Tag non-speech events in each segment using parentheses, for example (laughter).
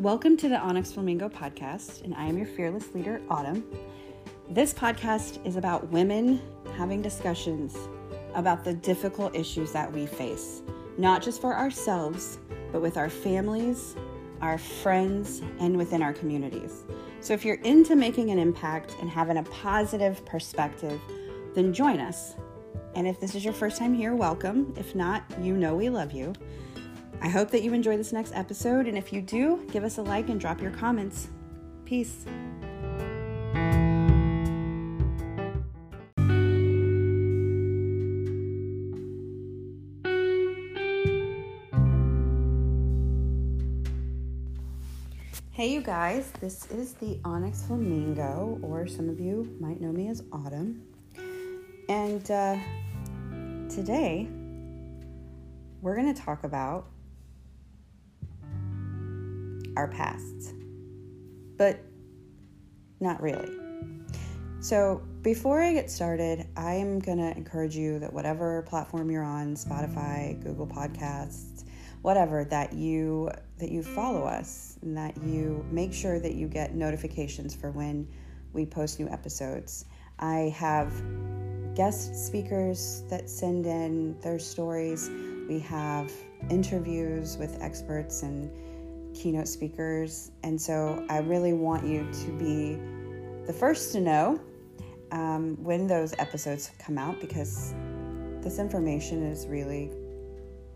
Welcome to the Onyx Flamingo podcast, and I am your fearless leader, Autumn. This podcast is about women having discussions about the difficult issues that we face, not just for ourselves, but with our families, our friends, and within our communities. So if you're into making an impact and having a positive perspective, then join us. And if this is your first time here, welcome. If not, you know we love you. I hope that you enjoy this next episode, and if you do, give us a like and drop your comments. Peace. Hey, you guys, this is the Onyx Flamingo, or some of you might know me as Autumn. And uh, today, we're going to talk about our pasts, but not really. So, before I get started, I am going to encourage you that whatever platform you're on, Spotify, Google Podcasts, whatever that you that you follow us and that you make sure that you get notifications for when we post new episodes. I have guest speakers that send in their stories. We have interviews with experts and keynote speakers. And so I really want you to be the first to know um, when those episodes come out because this information is really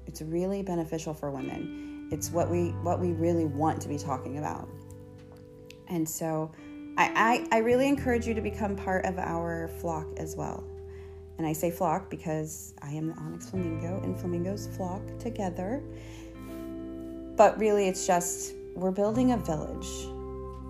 it's really beneficial for women. It's what we what we really want to be talking about. And so I, I, I really encourage you to become part of our flock as well. And I say flock because I am the Onyx Flamingo and flamingos flock together. But really, it's just we're building a village.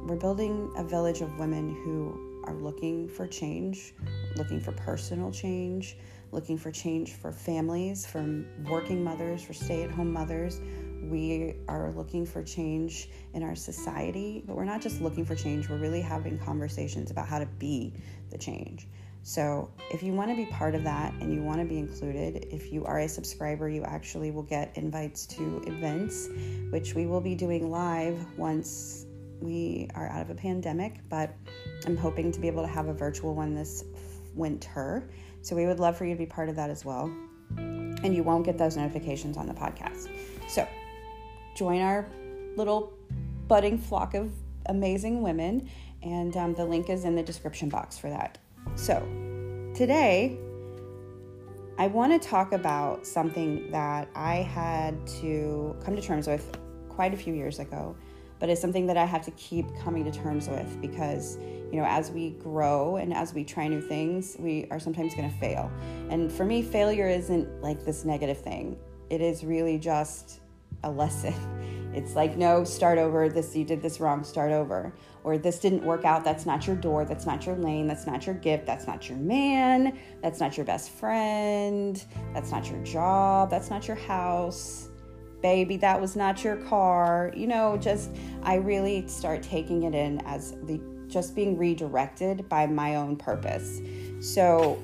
We're building a village of women who are looking for change, looking for personal change, looking for change for families, from working mothers, for stay at home mothers. We are looking for change in our society, but we're not just looking for change, we're really having conversations about how to be the change. So, if you want to be part of that and you want to be included, if you are a subscriber, you actually will get invites to events, which we will be doing live once we are out of a pandemic. But I'm hoping to be able to have a virtual one this winter. So, we would love for you to be part of that as well. And you won't get those notifications on the podcast. So, join our little budding flock of amazing women, and um, the link is in the description box for that. So, today I want to talk about something that I had to come to terms with quite a few years ago, but it's something that I have to keep coming to terms with because, you know, as we grow and as we try new things, we are sometimes going to fail. And for me, failure isn't like this negative thing, it is really just a lesson. (laughs) It's like, no, start over. This, you did this wrong, start over. Or this didn't work out. That's not your door. That's not your lane. That's not your gift. That's not your man. That's not your best friend. That's not your job. That's not your house. Baby, that was not your car. You know, just, I really start taking it in as the just being redirected by my own purpose. So,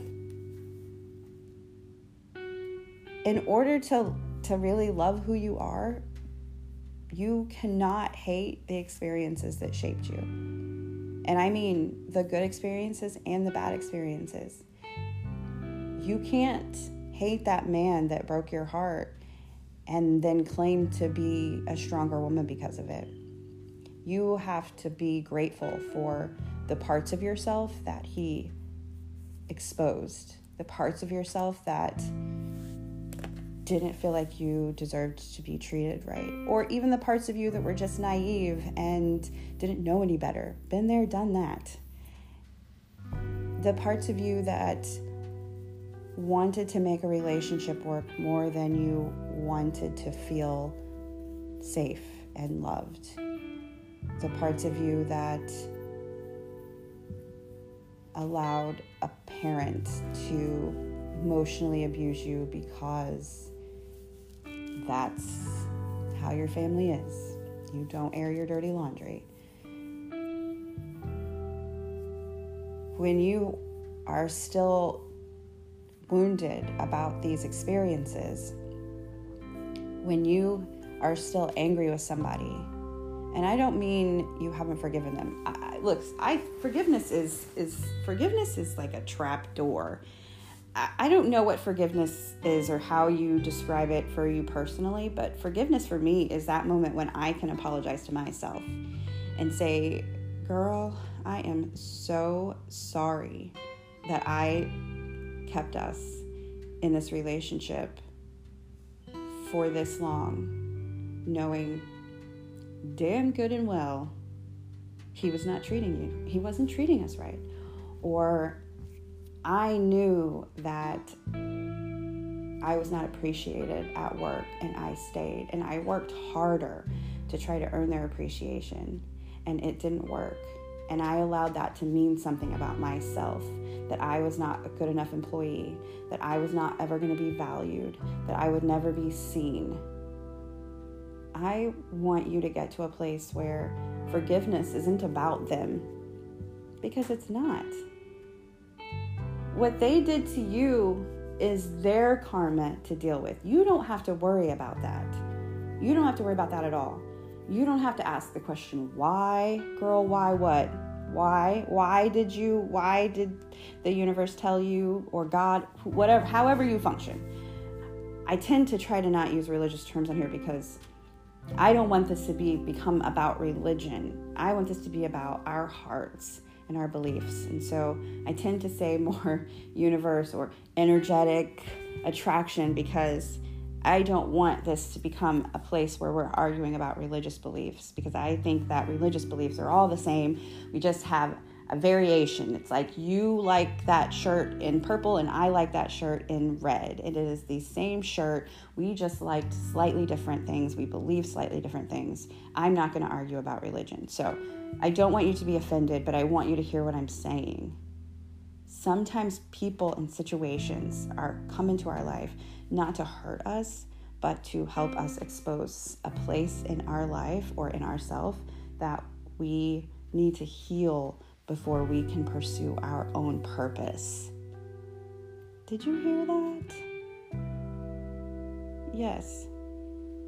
in order to to really love who you are, you cannot hate the experiences that shaped you. And I mean the good experiences and the bad experiences. You can't hate that man that broke your heart and then claim to be a stronger woman because of it. You have to be grateful for the parts of yourself that he exposed, the parts of yourself that didn't feel like you deserved to be treated right, or even the parts of you that were just naive and didn't know any better. Been there, done that. The parts of you that wanted to make a relationship work more than you wanted to feel safe and loved. The parts of you that allowed a parent to emotionally abuse you because that's how your family is. You don't air your dirty laundry. When you are still wounded about these experiences, when you are still angry with somebody, And I don't mean you haven't forgiven them. I, look, I forgiveness is is forgiveness is like a trap door. I, don't know what forgiveness is or how you describe it for you personally, but forgiveness for me is that moment when I can apologize to myself and say, "Girl, I am so sorry that I kept us in this relationship for this long, knowing damn good and well he was not treating you. He wasn't treating us right. Or I knew that I was not appreciated at work and I stayed and I worked harder to try to earn their appreciation and it didn't work. And I allowed that to mean something about myself that I was not a good enough employee, that I was not ever going to be valued, that I would never be seen. I want you to get to a place where forgiveness isn't about them because it's not. What they did to you is their karma to deal with. You don't have to worry about that. You don't have to worry about that at all. You don't have to ask the question, why, girl, why what? Why? Why did you? Why did the universe tell you or God, whatever, however you function? I tend to try to not use religious terms on here because I don't want this to be become about religion. I want this to be about our hearts and our beliefs. And so I tend to say (laughs) more universe or energetic attraction because I don't want this to become a place where we're arguing about religious beliefs because I think that religious beliefs are all the same. We just have a variation. It's like you like that shirt in purple and I like that shirt in red. It is the same shirt. We just liked slightly different things. We believe slightly different things. I'm not going to argue about religion. So I don't want you to be offended, but I want you to hear what I'm saying. Sometimes people and situations are come into our life not to hurt us, but to help us expose a place in our life or in ourself that we need to heal before we can pursue our own purpose. Did you hear that? Yes.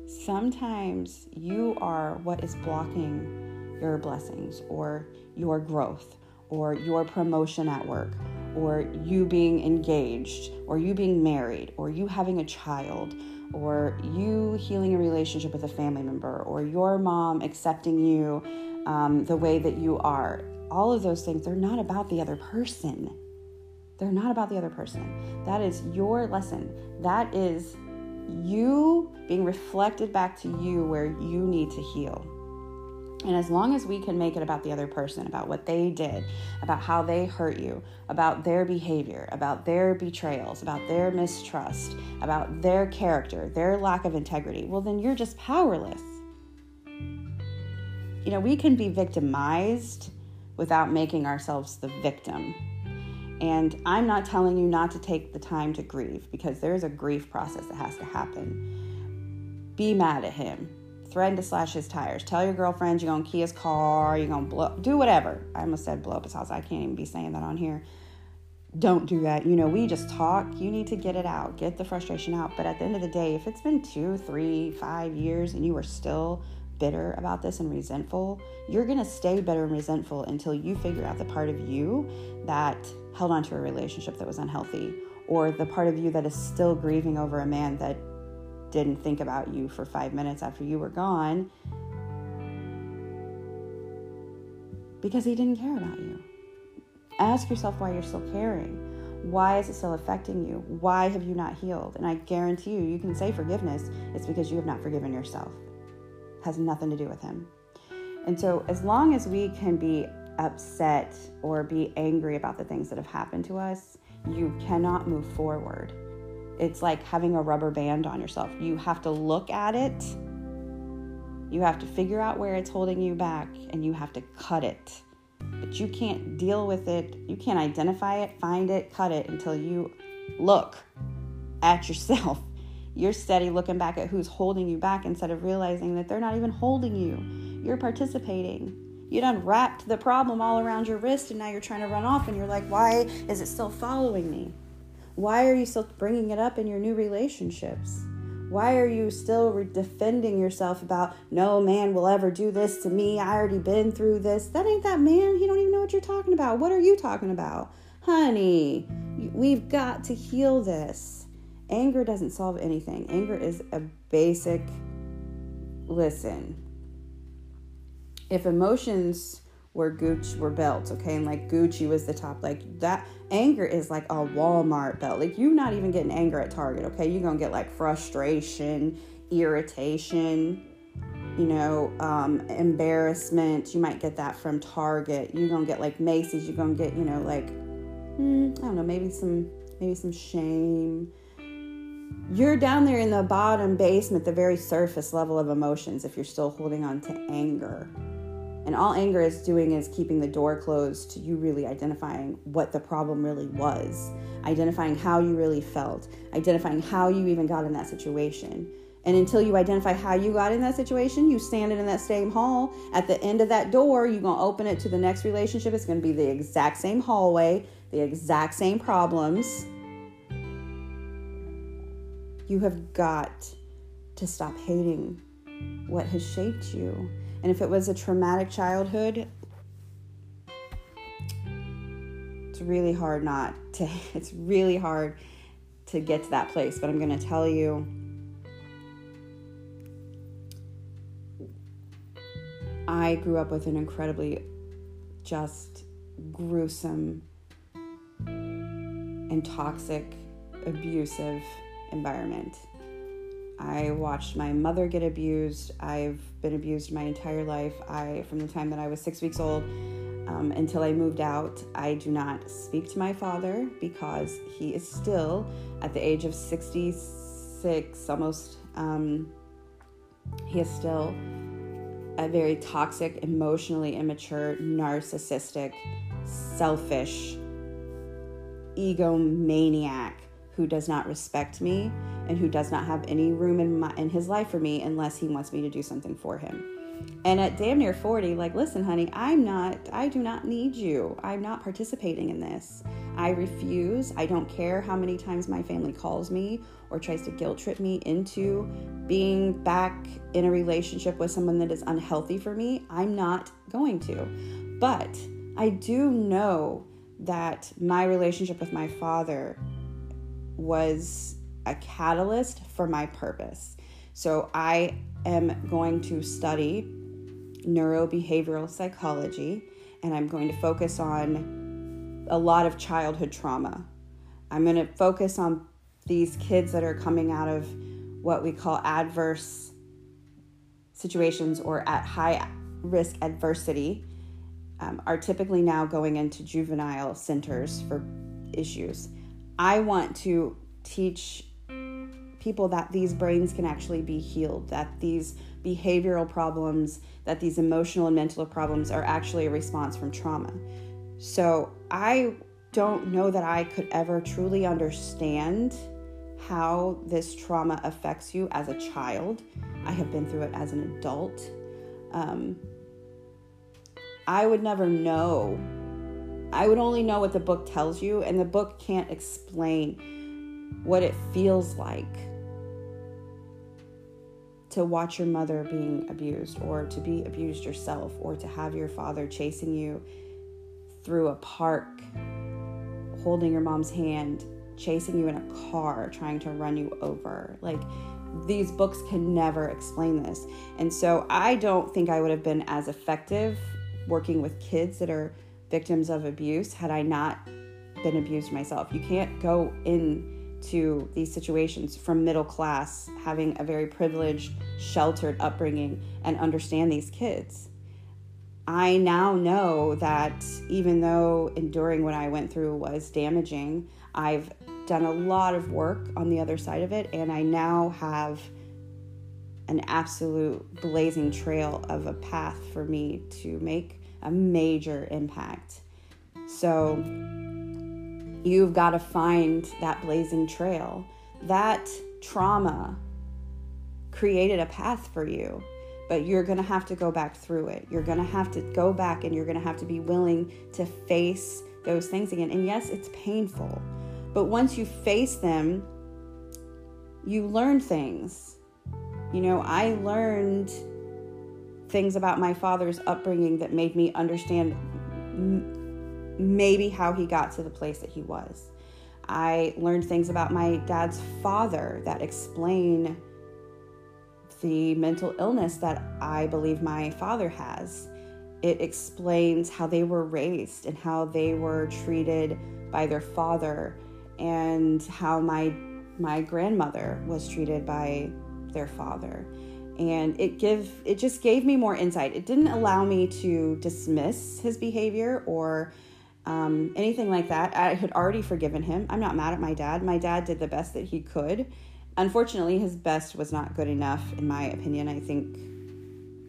Sometimes you are what is blocking your blessings or your growth or your promotion at work or you being engaged or you being married or you having a child or you healing a relationship with a family member or your mom accepting you um, the way that you are all of those things, they're not about the other person. They're not about the other person. That is your lesson. That is you being reflected back to you where you need to heal. And as long as we can make it about the other person, about what they did, about how they hurt you, about their behavior, about their betrayals, about their mistrust, about their character, their lack of integrity, well, then you're just powerless. You know, we can be victimized without making ourselves the victim. And I'm not telling you not to take the time to grieve because there's a grief process that has to happen. Be mad at him. Threaten to slash his tires. Tell your girlfriend you're gonna key his car, you're gonna blow do whatever. I almost said blow up his house. I can't even be saying that on here. Don't do that. You know, we just talk. You need to get it out, get the frustration out. But at the end of the day, if it's been two, three, five years and you are still bitter about this and resentful, you're to stay bitter and resentful until you figure out the part of you that held on to a relationship that was unhealthy or the part of you that is still grieving over a man that didn't think about you for five minutes after you were gone because he didn't care about you. Ask yourself why you're still caring. Why is it still affecting you? Why have you not healed? And I guarantee you, you can say forgiveness, it's because you have not forgiven yourself has nothing to do with him. And so, as long as we can be upset or be angry about the things that have happened to us, you cannot move forward. It's like having a rubber band on yourself. You have to look at it, you have to figure out where it's holding you back, and you have to cut it. But you can't deal with it, you can't identify it, find it, cut it until you look at (laughs) yourself you're steady looking back at who's holding you back instead of realizing that they're not even holding you. You're participating. You done wrapped the problem all around your wrist and now you're trying to run off and you're like, why is it still following me? Why are you still bringing it up in your new relationships? Why are you still defending yourself about no man will ever do this to me? I already been through this. That ain't that man. He don't even know what you're talking about. What are you talking about? Honey, we've got to heal this. Anger doesn't solve anything. Anger is a basic listen. If emotions were Gucci were belts, okay, and like Gucci was the top, like that anger is like a Walmart belt. Like you're not even getting anger at Target, okay? You're gonna get like frustration, irritation, you know, um, embarrassment. You might get that from Target. You're gonna get like Macy's. You're gonna get, you know, like hmm, I don't know, maybe some maybe some shame. You're down there in the bottom basement, the very surface level of emotions if you're still holding on to anger. And all anger is doing is keeping the door closed to you really identifying what the problem really was, identifying how you really felt, identifying how you even got in that situation. And until you identify how you got in that situation, you standing in that same hall. At the end of that door, you're going to open it to the next relationship. It's going to be the exact same hallway, the exact same problems. You have got to stop hating what has shaped you and if it was a traumatic childhood, it's really hard not to, (laughs) it's really hard to get to that place. But I'm going to tell you I grew up with an incredibly just gruesome and toxic, abusive environment. I watched my mother get abused. I've been abused my entire life. I, from the time that I was six weeks old um, until I moved out, I do not speak to my father because he is still at the age of 66, almost. Um, he is still a very toxic, emotionally immature, narcissistic, selfish, egomaniac who does not respect me and who does not have any room in my in his life for me unless he wants me to do something for him. And at damn near 40, like, listen, honey, I'm not, I do not need you. I'm not participating in this. I refuse. I don't care how many times my family calls me or tries to guilt trip me into being back in a relationship with someone that is unhealthy for me. I'm not going to. But I do know that my relationship with my father was a catalyst for my purpose. So I am going to study neurobehavioral psychology and I'm going to focus on a lot of childhood trauma. I'm going to focus on these kids that are coming out of what we call adverse situations or at high risk adversity um, are typically now going into juvenile centers for issues. I want to teach people that these brains can actually be healed, that these behavioral problems, that these emotional and mental problems are actually a response from trauma. So I don't know that I could ever truly understand how this trauma affects you as a child. I have been through it as an adult. Um, I would never know. I would only know what the book tells you, and the book can't explain what it feels like to watch your mother being abused or to be abused yourself or to have your father chasing you through a park, holding your mom's hand, chasing you in a car, trying to run you over. Like, these books can never explain this. And so I don't think I would have been as effective working with kids that are victims of abuse had I not been abused myself. You can't go in to these situations from middle class, having a very privileged, sheltered upbringing, and understand these kids. I now know that even though enduring what I went through was damaging, I've done a lot of work on the other side of it, and I now have an absolute blazing trail of a path for me to make a major impact. So, You've got to find that blazing trail. That trauma created a path for you, but you're going to have to go back through it. You're going to have to go back and you're going to have to be willing to face those things again. And yes, it's painful, but once you face them, you learn things. You know, I learned things about my father's upbringing that made me understand maybe how he got to the place that he was. I learned things about my dad's father that explain the mental illness that I believe my father has. It explains how they were raised and how they were treated by their father and how my my grandmother was treated by their father and it give it just gave me more insight it didn't allow me to dismiss his behavior or um, anything like that i had already forgiven him i'm not mad at my dad my dad did the best that he could unfortunately his best was not good enough in my opinion i think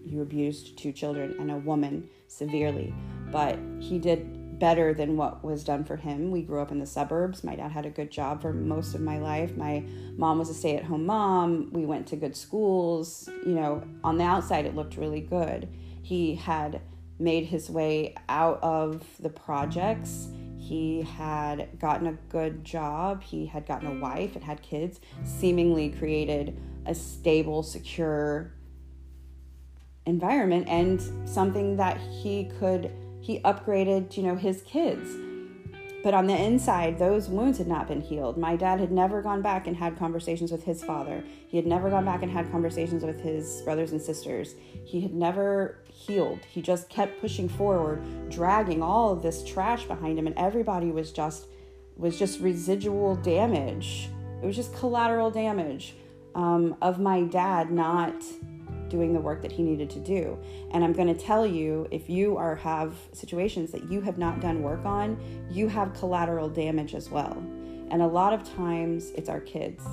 you abused two children and a woman severely but he did better than what was done for him. We grew up in the suburbs. My dad had a good job for most of my life. My mom was a stay at home mom. We went to good schools. You know, on the outside, it looked really good. He had made his way out of the projects. He had gotten a good job. He had gotten a wife and had kids, seemingly created a stable, secure environment and something that he could he upgraded, you know, his kids. But on the inside, those wounds had not been healed. My dad had never gone back and had conversations with his father. He had never gone back and had conversations with his brothers and sisters. He had never healed. He just kept pushing forward, dragging all of this trash behind him, and everybody was just was just residual damage. It was just collateral damage um, of my dad not doing the work that he needed to do. And I'm going to tell you if you are have situations that you have not done work on, you have collateral damage as well. And a lot of times it's our kids.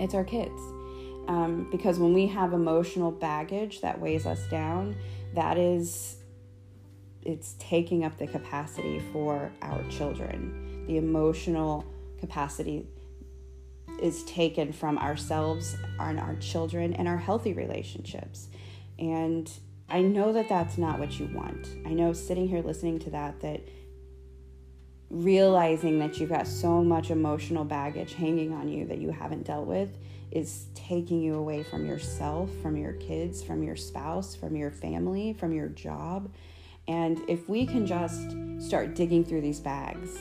It's our kids. Um, because when we have emotional baggage that weighs us down, that is it's taking up the capacity for our children, the emotional capacity is taken from ourselves and our children and our healthy relationships. And I know that that's not what you want. I know sitting here listening to that, that realizing that you've got so much emotional baggage hanging on you that you haven't dealt with is taking you away from yourself, from your kids, from your spouse, from your family, from your job. And if we can just start digging through these bags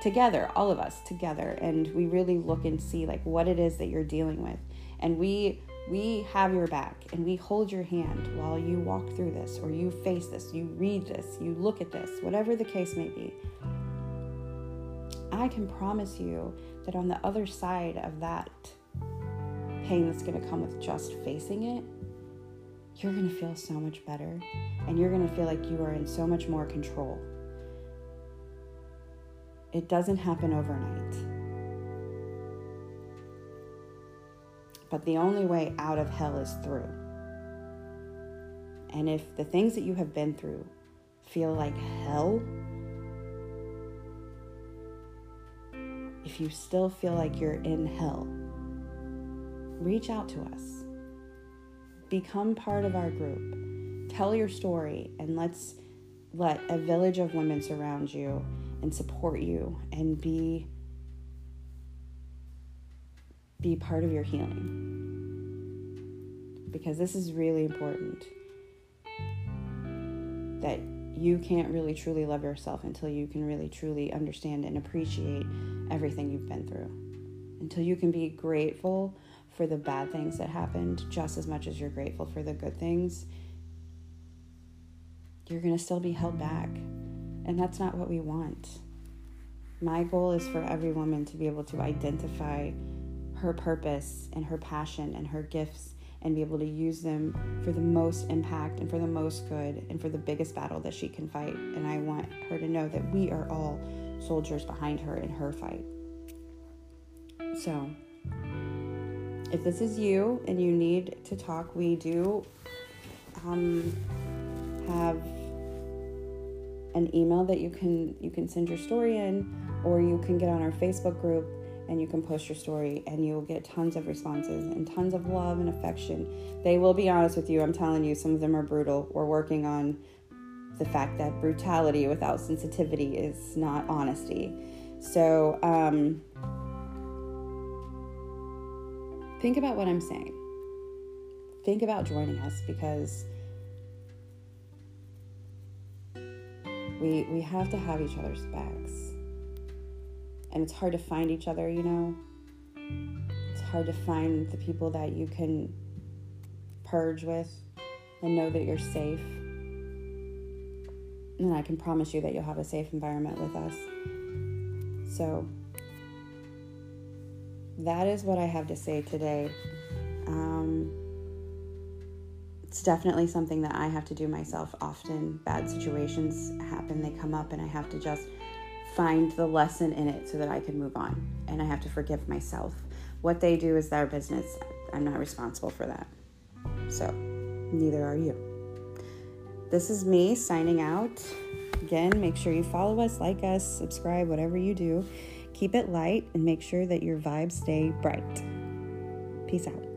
together, all of us together, and we really look and see like what it is that you're dealing with. And we we have your back and we hold your hand while you walk through this or you face this, you read this, you look at this, whatever the case may be. I can promise you that on the other side of that pain that's going to come with just facing it, you're going to feel so much better and you're going to feel like you are in so much more control. It doesn't happen overnight. But the only way out of hell is through. And if the things that you have been through feel like hell, if you still feel like you're in hell, reach out to us. Become part of our group. Tell your story and let's let a village of women surround you and support you and be be part of your healing. Because this is really important. That you can't really truly love yourself until you can really truly understand and appreciate everything you've been through. Until you can be grateful for the bad things that happened just as much as you're grateful for the good things, you're going to still be held back. And that's not what we want. My goal is for every woman to be able to identify her purpose and her passion and her gifts and be able to use them for the most impact and for the most good and for the biggest battle that she can fight. And I want her to know that we are all soldiers behind her in her fight. So, if this is you and you need to talk, we do um, have an email that you can you can send your story in or you can get on our Facebook group and you can post your story and you will get tons of responses and tons of love and affection. They will be honest with you. I'm telling you, some of them are brutal. We're working on the fact that brutality without sensitivity is not honesty. So, um, think about what I'm saying. Think about joining us because we we have to have each other's backs. And it's hard to find each other, you know. It's hard to find the people that you can purge with and know that you're safe. And I can promise you that you'll have a safe environment with us. So, that is what I have to say today. Um, it's definitely something that I have to do myself often. Bad situations happen, they come up, and I have to just find the lesson in it so that I can move on. And I have to forgive myself. What they do is their business. I'm not responsible for that. So, neither are you. This is me signing out. Again, make sure you follow us, like us, subscribe, whatever you do. Keep it light and make sure that your vibes stay bright. Peace out.